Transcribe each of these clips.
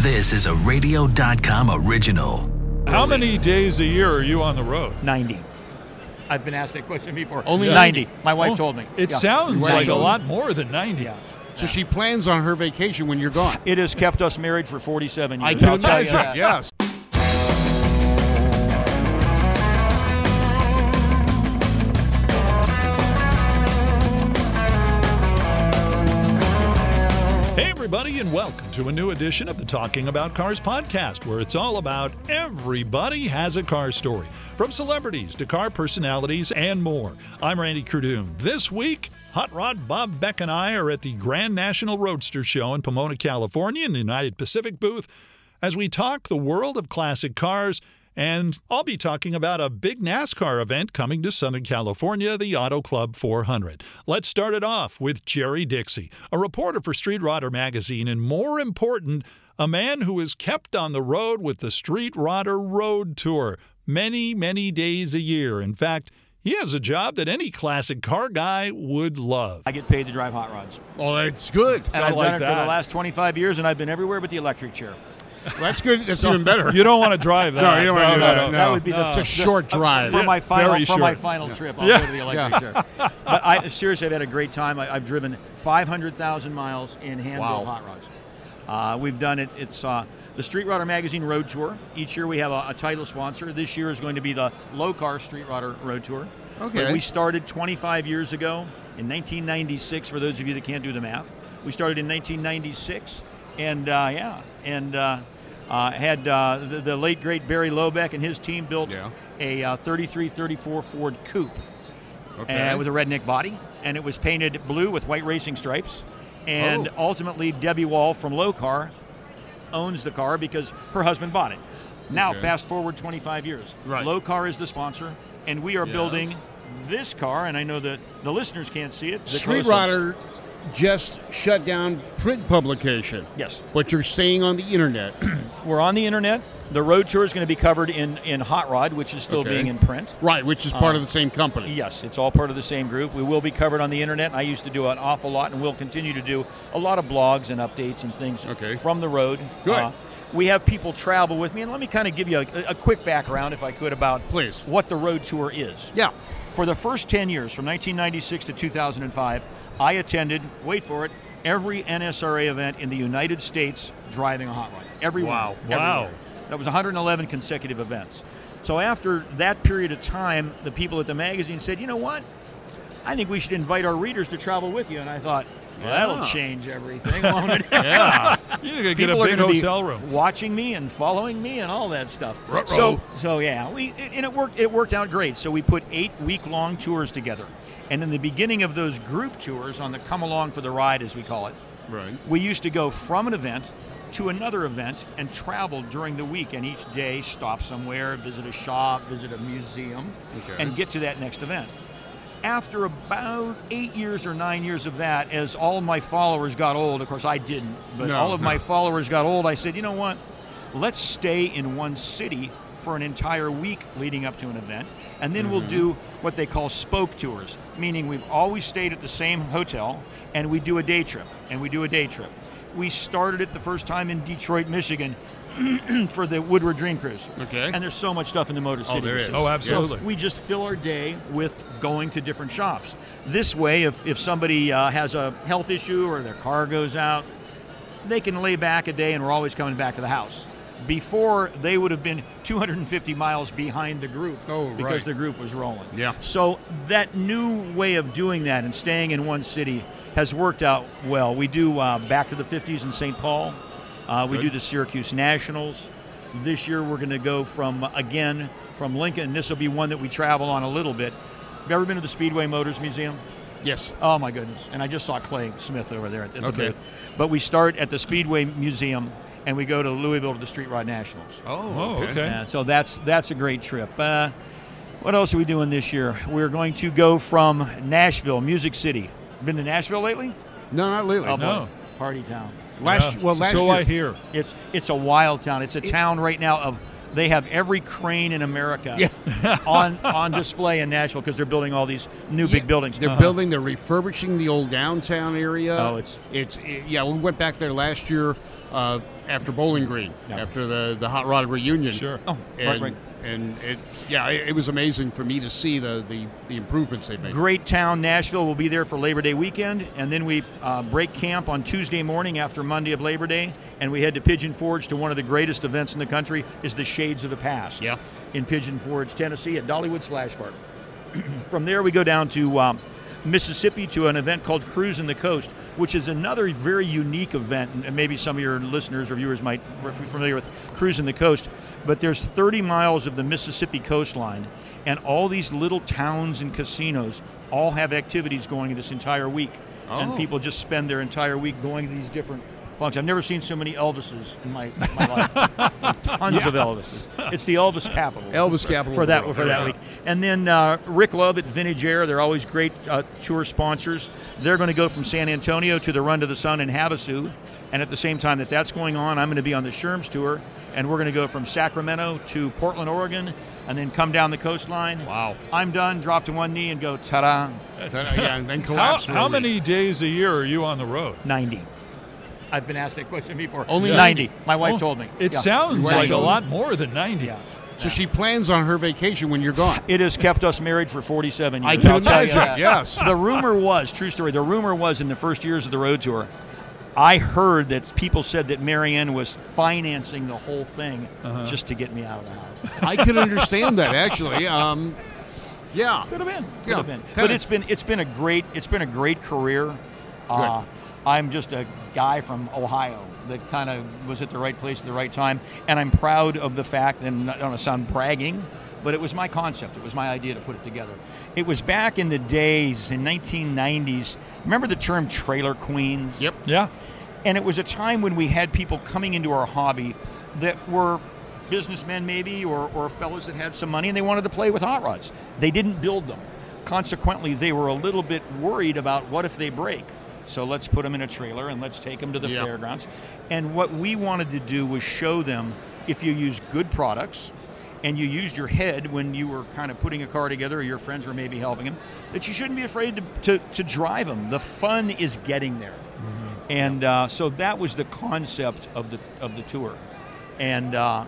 This is a radio.com original. How many days a year are you on the road? 90. I've been asked that question before. Only 90. My wife Oh, told me. It Yeah. sounds Right. like a lot more than 90. Yeah. So she plans on her vacation when you're gone. It has kept us married for 47 years. I can I'll tell you imagine. Yes. And welcome to a new edition of the Talking About Cars podcast, where it's all about everybody has a car story, from celebrities to car personalities and more. I'm Randy Cardoon. This week, Hot Rod Bob Beck and I are at the Grand National Roadster Show in Pomona, California, in the United Pacific booth, as we talk the world of classic cars. And I'll be talking about a big NASCAR event coming to Southern California, the Auto Club 400. Let's start it off with Jerry Dixey, a reporter for Street Rodder magazine, and more important, a man who is kept on the road with the Street Rodder Road Tour many, many days a year. In fact, he has a job that any classic car guy would love. I get paid to drive hot rods. Oh, that's good. And I I've like done it for the last 25 years, and I've been everywhere but the electric chair. That's good. That's even better. You don't want to drive that. No, you don't wanna do that. no. No. That would be the, It's a short drive. for my final Very for my short. final trip. I'll Yeah. go to the electric chair. But I seriously, I've had a great time. I, I've driven 500,000 miles in hand Wow. hot rods. Uh, we've done it. It's uh, the Street Rodder Magazine Road Tour. Each year we have a, a title sponsor. This year is going to be the Lokar Street Rodder Road Tour. Okay. But we started 25 years ago in 1996. For those of you that can't do the math, we started in 1996, and uh, yeah, and uh, had uh, the, the late great Barry Lobeck and his team built Yeah. a uh, 3334 Ford Coupe. Okay. And it was a redneck body, and it was painted blue with white racing stripes. And Oh. ultimately, Debbie Wahl from Lokar owns the car because her husband bought it. Now, Okay. fast forward 25 years. Right. Lokar is the sponsor, and we are Yeah. building this car. And I know that the listeners can't see it. The Street Rodder just shut down print publication. Yes. But you're staying on the internet. We're on the internet. The road tour is going to be covered in, in Hot Rod, which is still Okay. being in print. right, which is part Uh, of the same company. Yes, it's all part of the same group. We will be covered on the internet. I used to do an awful lot, and we'll continue to do a lot of blogs and updates and things Okay. from the road. Uh, Good. we have people travel with me, and let me kind of give you a, a quick background, if I could, about Please. what the road tour is. Yeah. For the first 10 years, from 1996 to 2005, I attended, wait for it, every NSRA event in the United States driving a hot rod. Every Wow. one. Wow. That was 111 consecutive events. So after that period of time, the people at the magazine said, you know what? I think we should invite our readers to travel with you. And I thought, well, that'll change everything, won't it? Yeah. You're going to get People a big hotel room. watching me and following me and all that stuff. Ruh-roh. So, so yeah, we and it worked. It worked out great. So we put eight week-long tours together, and in the beginning of those group tours, on the come along for the ride, as we call it, right. we used to go from an event to another event and travel during the week, and each day stop somewhere, visit a shop, visit a museum, Okay. and get to that next event. After about eight years or nine years of that, as all my followers got old, of course I didn't, but No, all of my followers got old, I said, you know what? Let's stay in one city for an entire week leading up to an event, and then we'll mm-hmm. do what they call spoke tours, meaning we've always stayed at the same hotel, and we do a day trip, and we do a day trip. We started it the first time in Detroit, Michigan, for the Woodward Dream Cruise. Okay. And there's so much stuff in the Motor City. Oh, there is. Oh, absolutely. We just fill our day with going to different shops. This way, if, if somebody uh, has a health issue or their car goes out, they can lay back a day and we're always coming back to the house. Before, they would have been 250 miles behind the group Oh, because right. the group was rolling. Yeah. So that new way of doing that and staying in one city has worked out well. We do uh, Back to the 50s in St. Paul. Uh, we Good. do the Syracuse Nationals. This year we're going to go from, again, from Lincoln. This will be one that we travel on a little bit. Have you ever been to the Speedway Motors Museum? Yes. Oh my goodness! And I just saw Clay Smith over there at the Okay. booth. But we start at the Speedway Museum and we go to Louisville to the Street Rod Nationals. Oh, okay. Yeah, so that's that's a great trip. Uh, what else are we doing this year? We're going to go from Nashville, Music City. Been to Nashville lately? No, not lately. Oh, No. boy. Party town. Last Yeah. well, last so year. I hear. It's it's a wild town. It's a town right now of they have every crane in America on on display in Nashville because they're building all these new big buildings. They're building, they're refurbishing the old downtown area. Oh, it's- it's yeah. We went back there last year uh, after Bowling Green, Yeah. after the the hot rod reunion. Sure. Oh, right, and, right. And it yeah, it, it was amazing for me to see the the, the improvements they've made. Great town, Nashville. will be there for Labor Day weekend, and then we uh, break camp on Tuesday morning after Monday of Labor Day, and we head to Pigeon Forge to one of the greatest events in the country. Is the Shades of the Past? Yeah. In Pigeon Forge, Tennessee, at Dollywood Splash Park. From there, we go down to um, Mississippi to an event called Cruising the Coast, which is another very unique event. And maybe some of your listeners or viewers might be familiar with Cruising the Coast. But there's 30 miles of the Mississippi coastline, and all these little towns and casinos all have activities going this entire week. And Oh. people just spend their entire week going to these different functions. I've never seen so many Elvises in my, my life. Tons of Elvises. It's the Elvis capital. Elvis capital for that world. for that week. And then uh, Rick Love at Vintage Air. They're always great uh, tour sponsors. They're going to go from San Antonio to the Run to the Sun in Havasu. And at the same time that that's going on, I'm going to be on the Sherms tour, and we're going to go from Sacramento to Portland, Oregon, and then come down the coastline. Wow. I'm done. Drop to one knee and go ta-da. yeah, and then How, collapse. for how many days a year are you on the road? 90. I've been asked that question before. Only 90. My wife Oh, told me. It Yeah. sounds Right. like a lot more than 90. Yeah. So she plans on her vacation when you're gone. It has kept us married for 47 years. I can I'll tell you imagine, that. yes. The rumor was, true story, the rumor was in the first years of the road tour, I heard that people said that Marianne was financing the whole thing Uh-huh. just to get me out of the house. I can understand that actually. Um, yeah. Could have been. Could Yeah, have been. kinda. But it's been it's been a great it's been a great career. Uh, I'm just a guy from Ohio that kind of was at the right place at the right time, and I'm proud of the fact. And I don't want to sound bragging, but it was my concept. It was my idea to put it together. It was back in the days in 1990s. Remember the term trailer queens? Yep. Yeah. And it was a time when we had people coming into our hobby that were businessmen, maybe, or, or fellows that had some money and they wanted to play with hot rods. They didn't build them. Consequently, they were a little bit worried about what if they break. So let's put them in a trailer and let's take them to the Yeah. fairgrounds. And what we wanted to do was show them if you use good products and you used your head when you were kind of putting a car together or your friends were maybe helping them, that you shouldn't be afraid to, to, to drive them. The fun is getting there. And uh, so that was the concept of the of the tour, and uh,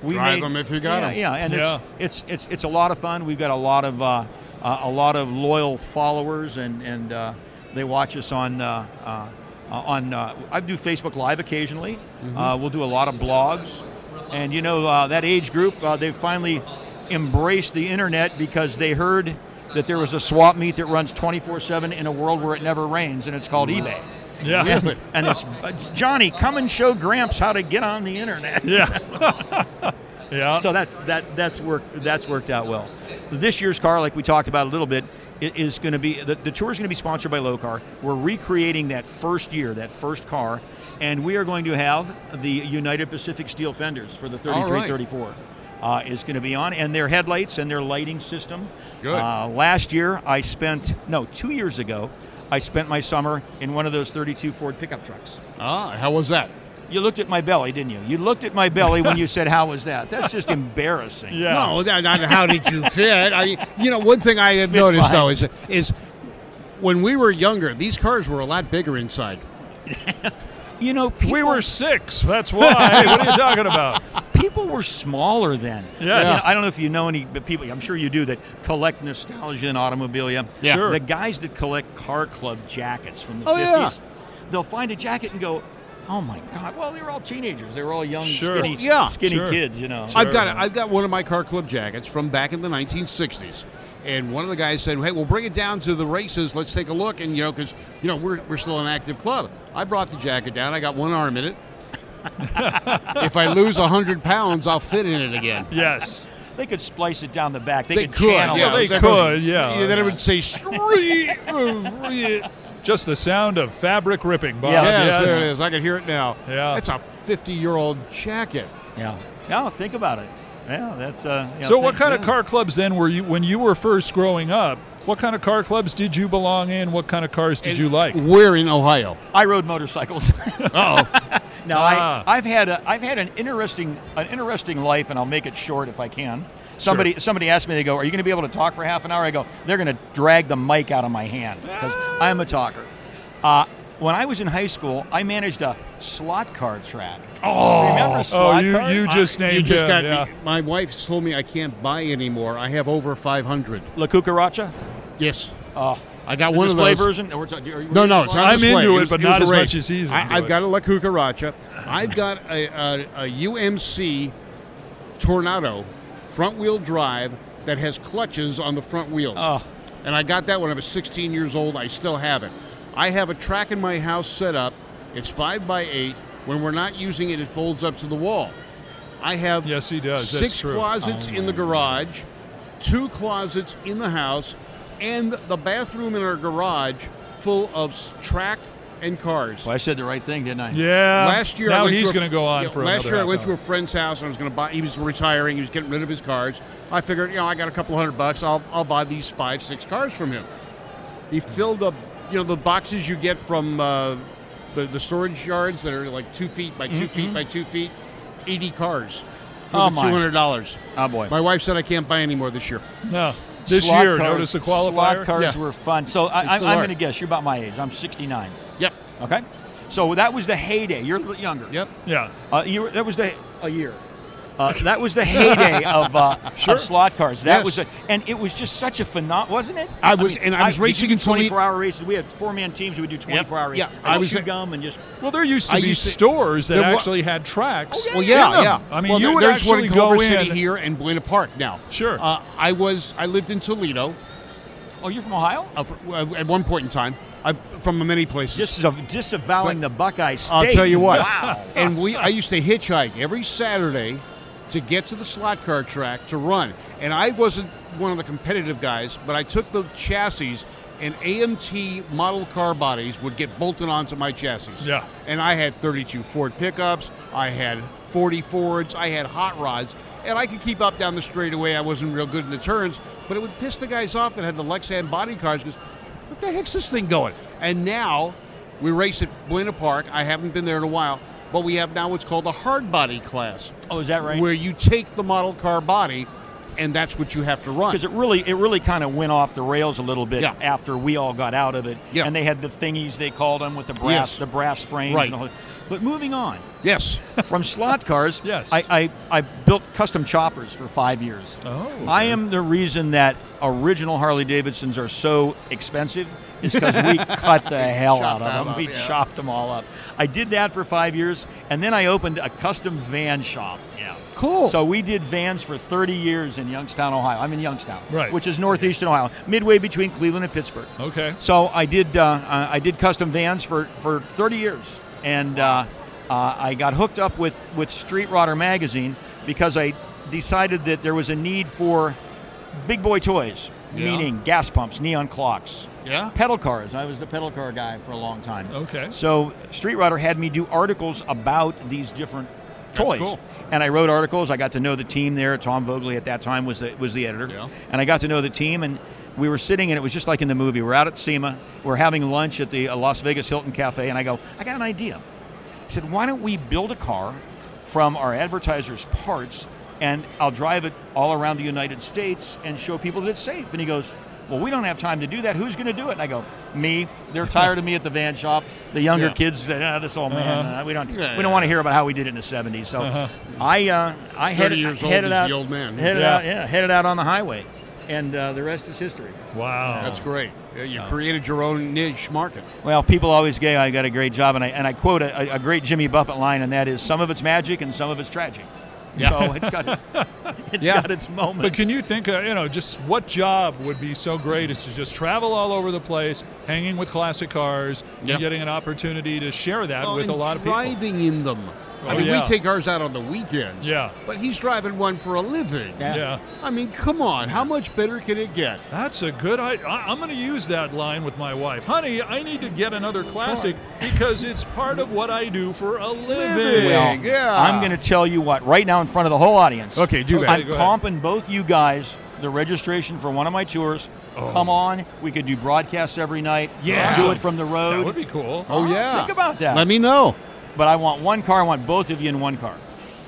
we Drive them if you got yeah, 'em. Yeah, and Yeah. It's, it's it's it's a lot of fun. We've got a lot of uh, uh, a lot of loyal followers, and and uh, they watch us on. Uh, uh, on uh, I do Facebook Live occasionally. Mm-hmm. Uh, we'll do a lot of blogs, and you know uh, that age group uh, they've finally embraced the internet because they heard that there was a swap meet that runs 24/7 in a world where it never rains, and it's called eBay. Yeah. Really? And it's Johnny, come and show Gramps how to get on the internet. Yeah. yeah. So that that that's worked that's worked out well. This year's car, like we talked about a little bit, is going to be the, the tour is going to be sponsored by Lokar. We're recreating that first year, that first car, and we are going to have the United Pacific steel fenders for the All right. 3334. Uh, is going to be on, and their headlights and their lighting system. Good. Uh, last year, I spent no two years ago, I spent my summer in one of those 32 Ford pickup trucks. Ah, how was that? You looked at my belly, didn't you? You looked at my belly when you said, "How was that?" That's just embarrassing. yeah. No, that, not how did you fit? I, you know, one thing I have Fit noticed fine. though is is when we were younger, these cars were a lot bigger inside. You know, people, we were six. That's why. what are you talking about? people were smaller then. Yes. You know, I don't know if you know any but people. I'm sure you do that collect nostalgia and automobilia. Yeah. Sure. The guys that collect car club jackets from the Oh, 50s, yeah. they'll find a jacket and go, "Oh my God!" Well, they were all teenagers. They were all young, Sure. skinny, Yeah. skinny Sure. kids. You know. I've got I've got one of my car club jackets from back in the 1960s, and one of the guys said, "Hey, we'll bring it down to the races. Let's take a look." And you know, because you know we're we're still an active club. I brought the jacket down. I got one arm in it. if I lose hundred pounds, I'll fit in it again. Yes. They could splice it down the back. They, They could, could, channel yeah. it. they that could, goes- yeah. Then it would say street. Just the sound of fabric ripping, Bob. Yeah. Yes, Yes. there it is. I can hear it now. Yeah. It's a 50 year old jacket. Yeah. No, think about it. Yeah, that's. Uh, you know, So, what think- kind of car clubs then were you when you were first growing up? What kind of car clubs did you belong in? What kind of cars did you like? We're in Ohio. I rode motorcycles. Oh, No, Ah. I, I've had a, I've had an interesting an interesting life, and I'll make it short if I can. Somebody somebody asked me, they go, "Are you going to be able to talk for half an hour?" I go, "They're going to drag the mic out of my hand because I'm a talker." Uh, when I was in high school, I managed a slot car track. Oh, remember Oh, slot you, cars? you just you named just him, got yeah. me. My wife told me I can't buy anymore. I have over 500. La Cucaracha. Yes. Oh, I got the one of display those. version. We're talking- are No, no, it's I'm display. into it, was- but not a as much as he's I, into I've got a La Cucaracha. I've got a, a, a UMC Tornado front wheel drive that has clutches on the front wheels. Oh. And I got that when I was 16 years old. I still have it. I have a track in my house set up. It's five by eight. When we're not using it, it folds up to the wall. I have Yes, he does. Six true. Oh, closets in the garage, two closets in the house, and the bathroom in our garage full of track and cars. Well, I said the right thing, didn't I? Yeah. Last year, now went he's going to go on yeah, for Last another year, I half went to a friend's house and I was going to buy. He was retiring. He was getting rid of his cars. I figured, you know, I got a couple hundred bucks. I'll I'll buy these five, six cars from him. He filled up, you know, the boxes you get from uh, the the storage yards that are like two feet by 2 feet by two feet. Eighty cars for Oh, the my. two hundred dollars. Oh boy. My wife said I can't buy any more this year. No. This Slot year, cars- notice the qualifier. Slot cars Yeah. were fun. So I, I'm going to guess you're about my age. I'm 69. Yep. Okay. So that was the heyday. You're a little younger. Yep. Yeah. Uh, you were, that was the a year. Uh, that was the heyday of, uh, Sure. of slot cars. That Yes. was, a, and it was just such a phenom, wasn't it? I was- and I was did racing you do until we- 24 hour races. We had four man teams. We would do 24 hour races. Yeah, I I was chew gum and just. Well, there used to I be used to- stores that actually had tracks. Well, yeah, in them. yeah. I mean, well, you there- would actually go Culver in. City here and Buena Park now. Sure. Uh, I was I lived in Toledo Oh, you're from Ohio? uh, for, uh, at one point in time. I've from many places. Dis- disavowing the Buckeye State. I'll tell you what. Wow. And we I used to hitchhike every Saturday to get to the slot car track to run. And I wasn't one of the competitive guys, but I took the chassis and AMT model car bodies would get bolted onto my chassis. Yeah. And I had 32 Ford pickups, I had 40 Fords, I had hot rods, and I could keep up down the straightaway. I wasn't real good in the turns, but it would piss the guys off that had the Lexan body cars because what the heck's this thing going? And now we race at Buena Park. I haven't been there in a while, but we have now what's called a hard body class, oh, is that right? where you take the model car body, and that's what you have to run. because it really it really kind of went off the rails a little bit Yeah. after we all got out of it. Yeah. And they had the thingies they called them with the brass Yes. the brass frames. Right. And all that. But moving on yes, from slot cars, Yes. I, I I built custom choppers for five years. Oh, I am the reason that original Harley Davidsons are so expensive is because we cut the hell out of them them. up, we yeah. chopped them all up. I did that for five years, and then I opened a custom van shop. Yeah. Cool. So we did vans for 30 years in Youngstown, Ohio. I'm in Youngstown, Right. which is northeastern Ohio, midway between Cleveland and Pittsburgh. Okay. So I did uh, uh, I did custom vans for, for 30 years, and uh, uh, I got hooked up with with Street Rodder magazine because I decided that there was a need for big boy toys, Yeah. meaning gas pumps, neon clocks, yeah. pedal cars. I was the pedal car guy for a long time. Okay. So Street Rodder had me do articles about these different That's toys. cool. And I wrote articles. I got to know the team there. Tom Vogele at that time was the, was the editor. Yeah. And I got to know the team, and we were sitting, and it was just like in the movie. We're out at SEMA. We're having lunch at the uh, Las Vegas Hilton Cafe, and I go, I got an idea. I said, why don't we build a car from our advertisers' parts, and I'll drive it all around the United States and show people that it's safe. And he goes, well, we don't have time to do that. Who's going to do it? And I go, me. They're tired of me at the van shop. The younger Yeah. kids, say, ah, this old man. Uh-huh. uh, we don't, Yeah, we don't want to hear about how we did it in the '70s. So Uh-huh. I, uh, I 30 headed, years old headed out, the old man. Headed Yeah. out, yeah, headed out on the highway, and uh, the rest is history. Wow. That's great. Yeah, you created your own niche market. Well, people always say I got a great job, and I and I quote a, a great Jimmy Buffett line, and that is, "Some of it's magic, and some of it's tragic." Yeah. So it's got its, it's Yeah. got its moments. But can you think, uh, you know, just what job would be so great is to just travel all over the place, hanging with classic cars, Yeah. and getting an opportunity to share that Well, with a lot of people. driving in them. I Oh, mean, yeah. we take ours out on the weekends. Yeah. But he's driving one for a living. Yeah. Yeah. I mean, come on. How much better can it get? That's a good idea. I'm going to use that line with my wife. Honey, I need to get another classic because it's part of what I do for a living. Living. Well, Yeah. I'm going to tell you what right now in front of the whole audience. Okay, do that. I'm go ahead. comping both you guys the registration for one of my tours. Oh. Come on, we could do broadcasts every night. Yeah. do it from the road. That would be cool. Oh, yeah. Think about that. Let me know. But I want one car. I want both of you in one car.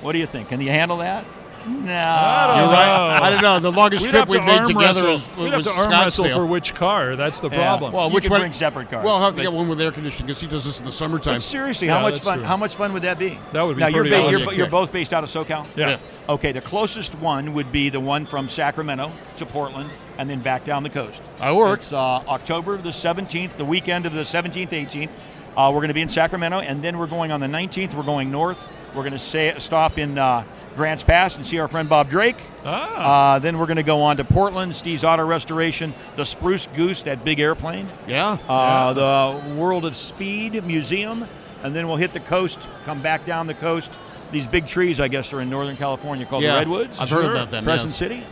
What do you think? Can you handle that? No. don't You're know. right. I don't know. The longest We'd trip we've made together wrestle. was, We'd have was to arm wrestle for which car. That's the Yeah. problem. Well, You which could one? bring separate cars. Well, I'll have to get one with air conditioning because he does this in the summertime. But seriously, Yeah, how much fun? true. How much fun would that be? That would be now you're, pretty ba- awesome. you're, you're both based out of SoCal. yeah. Okay, the closest one would be the one from Sacramento to Portland, and then back down the coast. I work. It's uh, October the 17th, the weekend of the 17th, 18th. Uh, we're going to be in Sacramento, and then we're going on the 19th. We're going north. We're going to say, stop in uh, Grants Pass and see our friend Bob Drake. Ah. Uh, then we're going to go on to Portland, Steve's Auto Restoration, the Spruce Goose, that big airplane, Yeah. uh, the World of Speed Museum, and then we'll hit the coast, come back down the coast. These big trees, I guess, are in Northern California called yeah. the Redwoods. I've heard about them. Crescent yeah. City,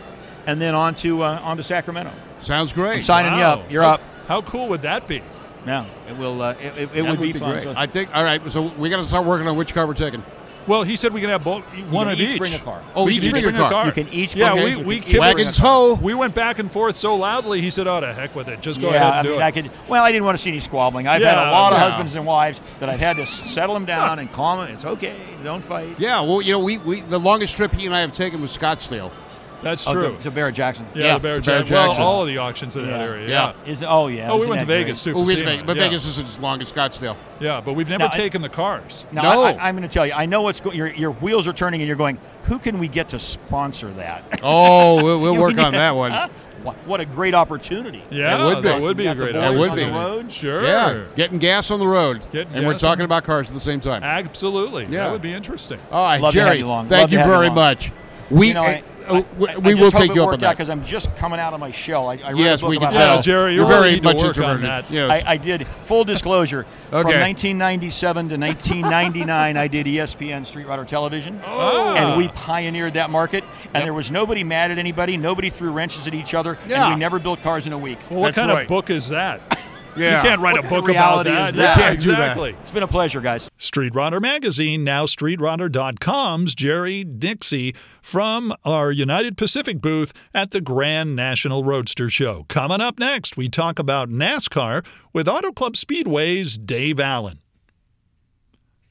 and then on to uh, on to Sacramento. Sounds great. I'm signing you up. You're How- up. How cool would that be? Yeah, it will. Uh, it it, it That would be, be fun. great. I think. All right. So we got to start working on which car we're taking. Well, he said we can have both, one can of each each. bring a car. Oh, we each can each bring a bring a car. car. You can each Yeah, bring we, we can kicked- each bring a Wagons car. ho. We went back and forth so loudly. He said, "Oh, to heck with it. Just go yeah, ahead and I do mean, it." I could. Well, I didn't want to see any squabbling. I've had a lot of husbands and wives that I've had to settle them down and calm them. It's okay. Don't fight. Yeah. Well, you know, we, we the longest trip he and I have taken was Scottsdale. That's Oh, true. to, to Barrett Jackson. yeah, yeah, the Bear to Bear Jackson. Well, all of the auctions in that area. Yeah. Yeah. Is oh yeah. Oh, we went to that great? Vegas too. Well, for we Vegas, but yeah. Vegas isn't as long as Scottsdale. Yeah, but we've never Now, I- taken the cars. Now, No. I, I, am going to tell you. I know what's going. Your, your wheels are turning, and you're going. Who can we get to sponsor that? Oh, we'll, we'll work on that one. what, what a great opportunity. Yeah, would be. that would be a great boys That would on the road. Sure. Yeah, getting gas on the road, Getting and we're talking about cars at the same time. Absolutely. Yeah. That would be interesting. All right, Love Jerry. you along. Thank Love you have you very much. We You know, I- I- oh, we, I we just will take you up on that. because I'm just coming out of my shell. I, I read Yes, we can about tell. Yeah, Jerry, you You're really very need much work introverted. that. Yes. I, I did full disclosure. From 1997 to 1999, I did ESPN Street Rodder Television, Oh. and we pioneered that market. And there was nobody mad at anybody. Nobody threw wrenches at each other, Yeah. and we never built cars in a week. Well, what That's kind right. of book is that? Yeah. You can't write What a book of reality about is that. that? Yeah, You can't do that. exactly. It's been a pleasure, guys. Street Rodder Magazine, now streetrodder.com's Jerry Dixey from our United Pacific booth at the Grand National Roadster Show. Coming up next, we talk about NASCAR with Auto Club Speedway's Dave Allen.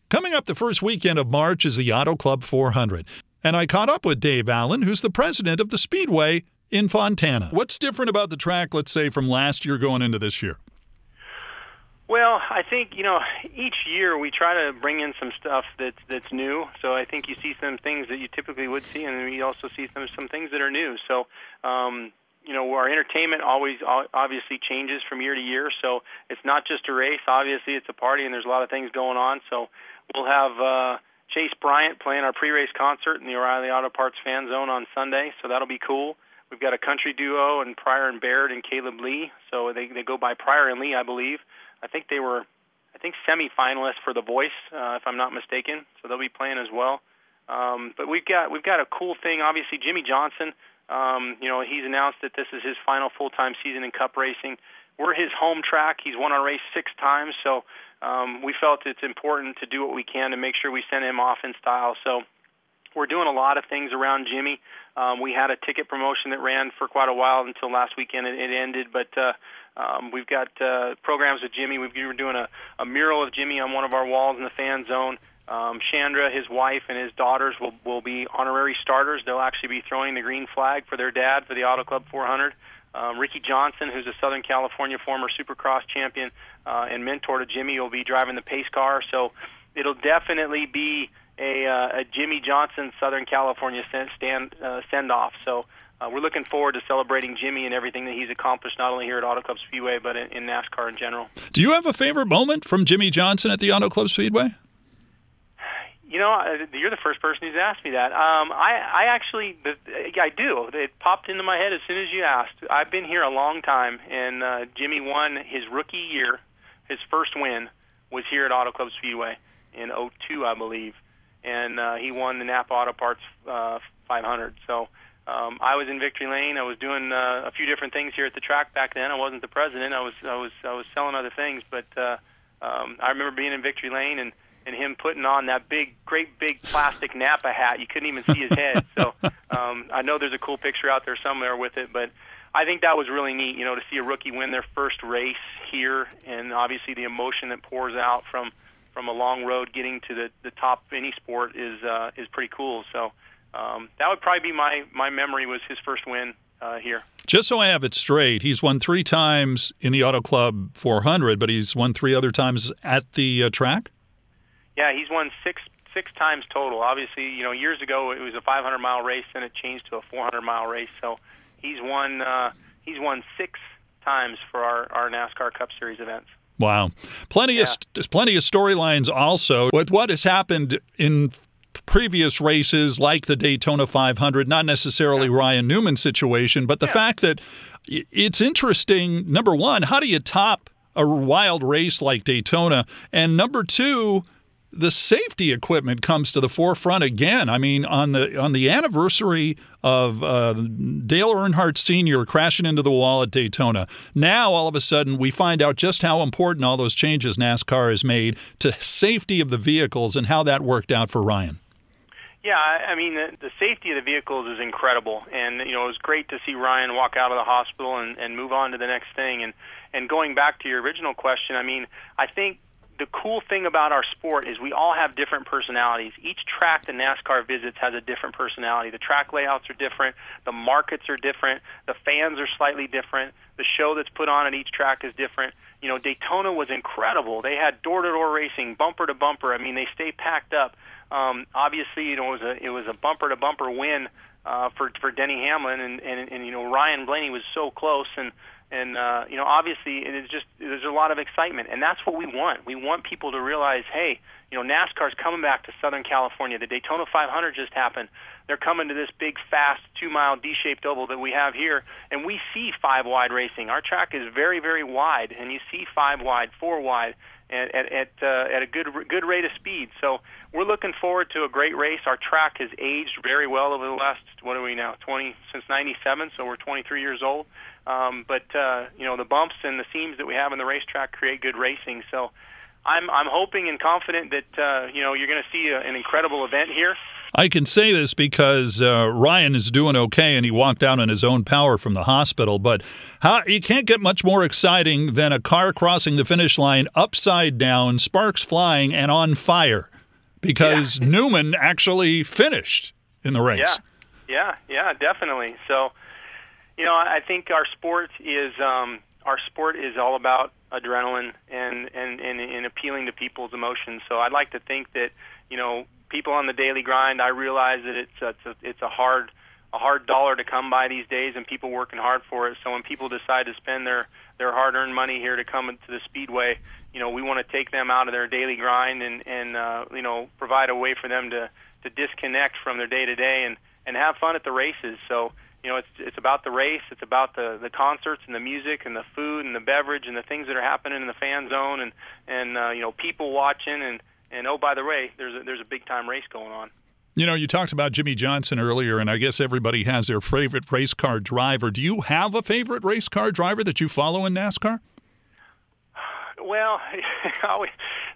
Coming up the first weekend of March is the Auto Club 400. And I caught up with Dave Allen, who's the president of the Speedway in Fontana. What's different about the track, let's say, from last year going into this year? Well, I think you know each year we try to bring in some stuff that's that's new. So I think you see some things that you typically would see, and we also see some some things that are new. So um, you know our entertainment always obviously changes from year to year. So it's not just a race. Obviously, it's a party, and there's a lot of things going on. So we'll have uh, Chase Bryant playing our pre-race concert in the O'Reilly Auto Parts fan zone on Sunday. So that'll be cool. We've got a country duo and Pryor and Baird and Kaleb Lee. So they they go by Pryor and Lee, I believe. I think they were, I think semi-finalists for The Voice, uh, if I'm not mistaken. So they'll be playing as well. Um, but we've got we've got a cool thing. Obviously, Jimmie Johnson. Um, you know, he's announced that this is his final full-time season in Cup racing. We're his home track. He's won our race six times, so um, we felt it's important to do what we can to make sure we send him off in style. So we're doing a lot of things around Jimmie. Um, we had a ticket promotion that ran for quite a while until last weekend. It, it ended, but uh, um, we've got uh, programs with Jimmie. We've, we were doing a, a mural of Jimmie on one of our walls in the fan zone. Um, Chandra, his wife, and his daughters will, will be honorary starters. They'll actually be throwing the green flag for their dad for the Auto Club 400. Um, Ricky Johnson, who's a Southern California former Supercross champion uh, and mentor to Jimmie, will be driving the pace car. So it'll definitely be a, uh, a Jimmie Johnson Southern California send, stand uh, send off. So uh, we're looking forward to celebrating Jimmie and everything that he's accomplished, not only here at Auto Club Speedway, but in, in NASCAR in general. Do you have a favorite moment from Jimmie Johnson at the Auto Club Speedway? You know, you're the first person who's asked me that. Um, I, I actually, I do. It popped into my head as soon as you asked. I've been here a long time, and uh, Jimmie won his rookie year. His first win was here at Auto Club Speedway in '02, I believe, and uh, he won the Napa Auto Parts uh, 500. So um, I was in Victory Lane. I was doing uh, a few different things here at the track back then. I wasn't the president. I was I was I was selling other things, but uh, um, I remember being in Victory Lane and and him putting on that big, great big plastic Napa hat. You couldn't even see his head. So um, I know there's a cool picture out there somewhere with it, but I think that was really neat. You know, to see a rookie win their first race here, and obviously the emotion that pours out from from a long road getting to the the top of any sport is uh, is pretty cool. So um, that would probably be my my memory was his first win uh, here. Just so I have it straight, he's won three times in the Auto Club 400, but he's won three other times at the uh, track. Yeah, he's won six six times total. Obviously, you know, years ago it was a 500 mile race, then it changed to a 400 mile race. So he's won uh, he's won six times for our, our NASCAR Cup Series events. Wow, plenty Yeah. of plenty of storylines also with what has happened in previous races like the Daytona 500. Not necessarily Ryan Newman's situation, but the fact that it's interesting. Number one, how do you top a wild race like Daytona? And number two. The safety equipment comes to the forefront again. I mean, on the on the anniversary of uh, Dale Earnhardt Sr. crashing into the wall at Daytona, now all of a sudden we find out just how important all those changes NASCAR has made to safety of the vehicles and how that worked out for Ryan. Yeah, I mean the, the safety of the vehicles is incredible, and you know it was great to see Ryan walk out of the hospital and, and move on to the next thing. And and going back to your original question, I mean I think the cool thing about our sport is we all have different personalities. Each track that NASCAR visits has a different personality. The track layouts are different, the markets are different, the fans are slightly different, the show that's put on at each track is different. You know, Daytona was incredible. They had door-to-door racing, bumper to bumper. I mean, they stay packed up. Um, obviously, you know, it was a it was a bumper to bumper win uh, for for Denny Hamlin, and, and and you know Ryan Blaney was so close, and and uh, you know obviously it is just there's a lot of excitement, and that's what we want. We want people to realize, hey, you know NASCAR's coming back to Southern California. The Daytona 500 just happened. They're coming to this big, fast, two-mile D-shaped oval that we have here, and we see five wide racing. Our track is very, very wide, and you see five wide, four wide, at at at, uh, at a good good rate of speed. So we're looking forward to a great race. Our track has aged very well over the last what are we now 20 since '97, so we're 23 years old. Um, but uh, you know the bumps and the seams that we have in the racetrack create good racing. So I'm I'm hoping and confident that uh, you know you're going to see a, an incredible event here. I can say this because uh, Ryan is doing okay and he walked out on his own power from the hospital. But how, you can't get much more exciting than a car crossing the finish line upside down, sparks flying, and on fire because Newman actually finished in the race. Yeah, yeah, yeah, definitely. So, you know, I think our sport is um, our sport is all about adrenaline and, and and and appealing to people's emotions. So, I'd like to think that you know people on the daily grind. I realize that it's a, it's a, it's a hard a hard dollar to come by these days, and people working hard for it. So, when people decide to spend their their hard-earned money here to come into the speedway, you know, we want to take them out of their daily grind and and uh, you know provide a way for them to to disconnect from their day to day and and have fun at the races. So you know, it's it's about the race, it's about the the concerts and the music and the food and the beverage and the things that are happening in the fan zone and and uh, you know people watching and and oh by the way, there's a, there's a big time race going on. You know, you talked about Jimmie Johnson earlier, and I guess everybody has their favorite race car driver. Do you have a favorite race car driver that you follow in NASCAR? Well,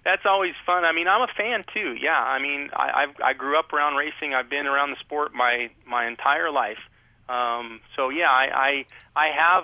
that's always fun. I mean, I'm a fan too. Yeah, I mean, I I've, I grew up around racing. I've been around the sport my my entire life. Um, so yeah, I, I I have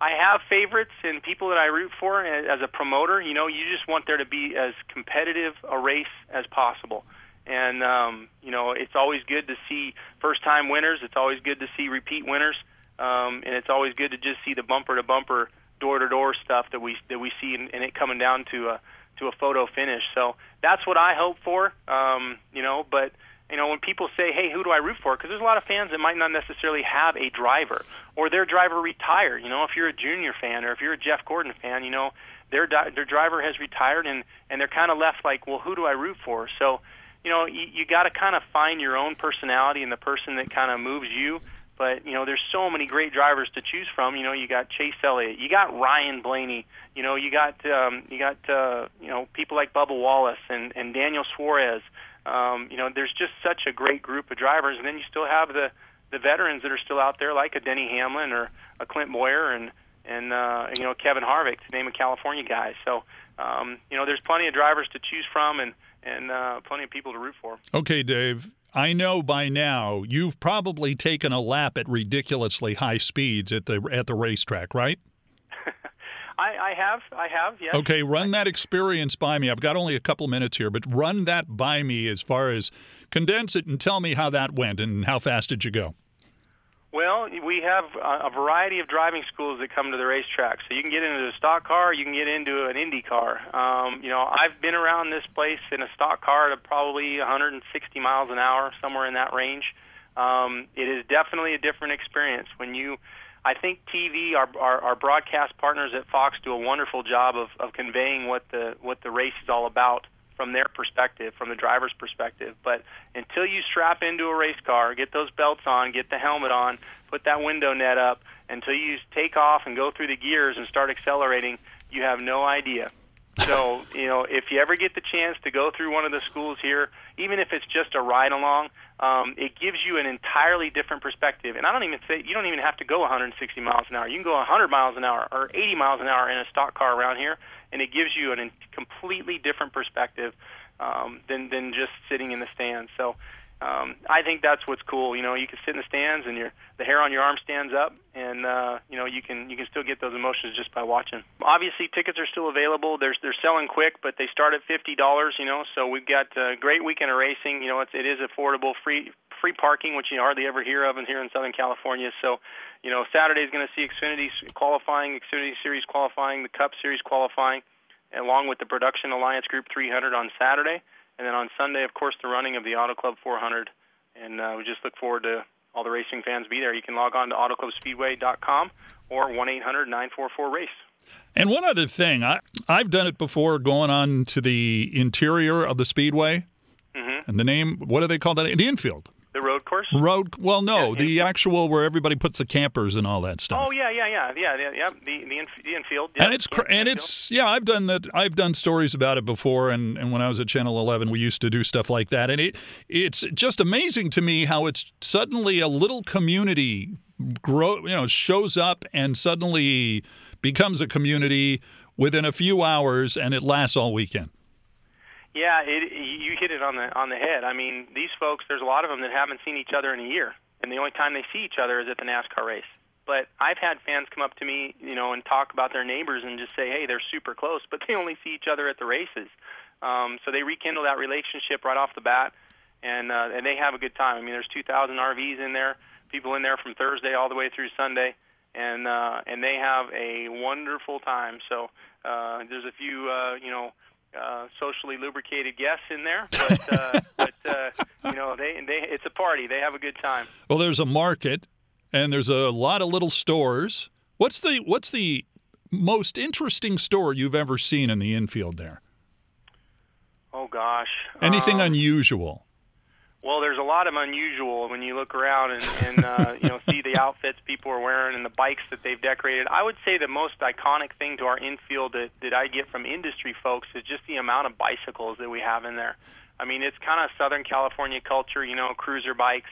I have favorites and people that I root for as a promoter. You know, you just want there to be as competitive a race as possible. And um, you know, it's always good to see first-time winners. It's always good to see repeat winners, um, and it's always good to just see the bumper-to-bumper, door-to-door stuff that we that we see, and, it coming down to a to a photo finish. So that's what I hope for. Um, you know, but you know, when people say, "Hey, who do I root for?" Because there's a lot of fans that might not necessarily have a driver, or their driver retired. You know, if you're a junior fan, or if you're a Jeff Gordon fan, you know, their their driver has retired, and and they're kind of left like, "Well, who do I root for?" So, you know, you, you got to kind of find your own personality and the person that kind of moves you. But you know, there's so many great drivers to choose from. You know, you got Chase Elliott, you got Ryan Blaney, you know, you got um, you got uh, you know people like Bubba Wallace and and Daniel Suarez. Um, you know, there's just such a great group of drivers, and then you still have the the veterans that are still out there, like a Denny Hamlin or a Clint Bowyer, and and uh, you know Kevin Harvick, to name a California guy. So um, you know, there's plenty of drivers to choose from, and and uh, plenty of people to root for. Okay, Dave. I know by now you've probably taken a lap at ridiculously high speeds at the at the racetrack, right? I, I have, I have, yes. Okay, run that experience by me. I've got only a couple minutes here, but run that by me as far as condense it and tell me how that went and how fast did you go? Well, we have a variety of driving schools that come to the racetrack. So you can get into a stock car, you can get into an Indy car. Um, you know, I've been around this place in a stock car at probably 160 miles an hour, somewhere in that range. Um, it is definitely a different experience when you. I think TV, our, our our broadcast partners at Fox do a wonderful job of, of conveying what the what the race is all about from their perspective, from the driver's perspective. But until you strap into a race car, get those belts on, get the helmet on, put that window net up, until you take off and go through the gears and start accelerating, you have no idea. So, you know, if you ever get the chance to go through one of the schools here, even if it's just a ride along, um, it gives you an entirely different perspective. And I don't even say you don't even have to go 160 miles an hour. You can go 100 miles an hour or 80 miles an hour in a stock car around here, and it gives you a completely different perspective um, than than just sitting in the stands. So um, I think that's what's cool. You know, you can sit in the stands and your the hair on your arm stands up, and uh, you know you can you can still get those emotions just by watching. Obviously, tickets are still available. They're they're selling quick, but they start at fifty dollars. You know, so we've got a great weekend of racing. You know, it's it is affordable, free free parking, which you hardly ever hear of in here in Southern California. So, you know, Saturday is going to see Xfinity qualifying, Xfinity Series qualifying, the Cup Series qualifying, along with the Production Alliance Group 300 on Saturday. And then on Sunday, of course, the running of the Auto Club 400. And uh, we just look forward to all the racing fans be there. You can log on to autoclubspeedway.com or 1 800 944 RACE. And one other thing, I, I've done it before going on to the interior of the Speedway. Mm-hmm. And the name, what do they call that? The infield. Course? Road. Well, no, yeah, the actual where everybody puts the campers and all that stuff. Oh yeah, yeah, yeah, yeah, yeah. yeah. The the, inf- the infield. Yeah, and it's cr- and it's yeah. I've done that. I've done stories about it before, and, and when I was at Channel 11, we used to do stuff like that. And it it's just amazing to me how it's suddenly a little community grow. You know, shows up and suddenly becomes a community within a few hours, and it lasts all weekend. Yeah, it, you hit it on the on the head. I mean, these folks, there's a lot of them that haven't seen each other in a year, and the only time they see each other is at the NASCAR race. But I've had fans come up to me, you know, and talk about their neighbors and just say, "Hey, they're super close," but they only see each other at the races. Um, so they rekindle that relationship right off the bat, and uh, and they have a good time. I mean, there's 2,000 RVs in there, people in there from Thursday all the way through Sunday, and uh, and they have a wonderful time. So uh, there's a few, uh, you know uh, socially lubricated guests in there, but, uh, but uh, you know, they, they it's a party. They have a good time. Well, there's a market, and there's a lot of little stores. What's the what's the most interesting store you've ever seen in the infield there? Oh gosh, anything um, unusual? Well, there's a lot of unusual when you look around and, and uh, you know see the outfits people are wearing and the bikes that they've decorated. I would say the most iconic thing to our infield that, that I get from industry folks is just the amount of bicycles that we have in there. I mean, it's kind of Southern California culture, you know, cruiser bikes.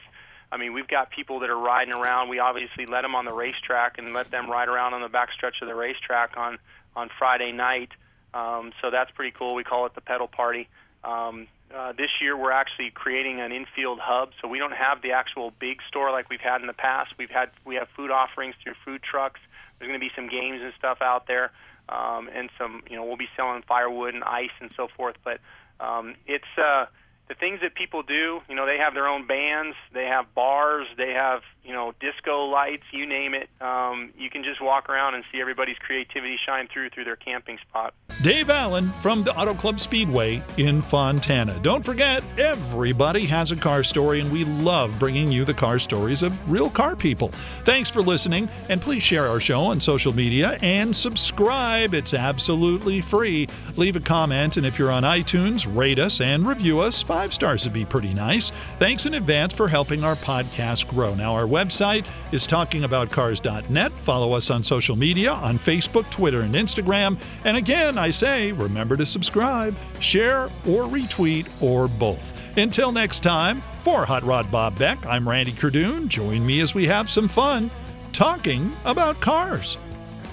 I mean, we've got people that are riding around. We obviously let them on the racetrack and let them ride around on the backstretch of the racetrack on on Friday night. Um, so that's pretty cool. We call it the pedal party. Um, uh, this year, we're actually creating an infield hub, so we don't have the actual big store like we've had in the past. We've had we have food offerings through food trucks. There's going to be some games and stuff out there, um, and some you know we'll be selling firewood and ice and so forth. But um, it's uh, the things that people do. You know, they have their own bands, they have bars, they have you know disco lights, you name it. Um, you can just walk around and see everybody's creativity shine through through their camping spot. Dave Allen from the Auto Club Speedway in Fontana. Don't forget, everybody has a car story, and we love bringing you the car stories of real car people. Thanks for listening, and please share our show on social media and subscribe. It's absolutely free. Leave a comment, and if you're on iTunes, rate us and review us. Five stars would be pretty nice. Thanks in advance for helping our podcast grow. Now, our website is talkingaboutcars.net. Follow us on social media on Facebook, Twitter, and Instagram. And again, I say remember to subscribe, share, or retweet, or both. Until next time, for Hot Rod Bob Beck, I'm Randy Cardoon. Join me as we have some fun talking about cars.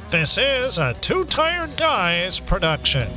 This is a Two Tired Guys production.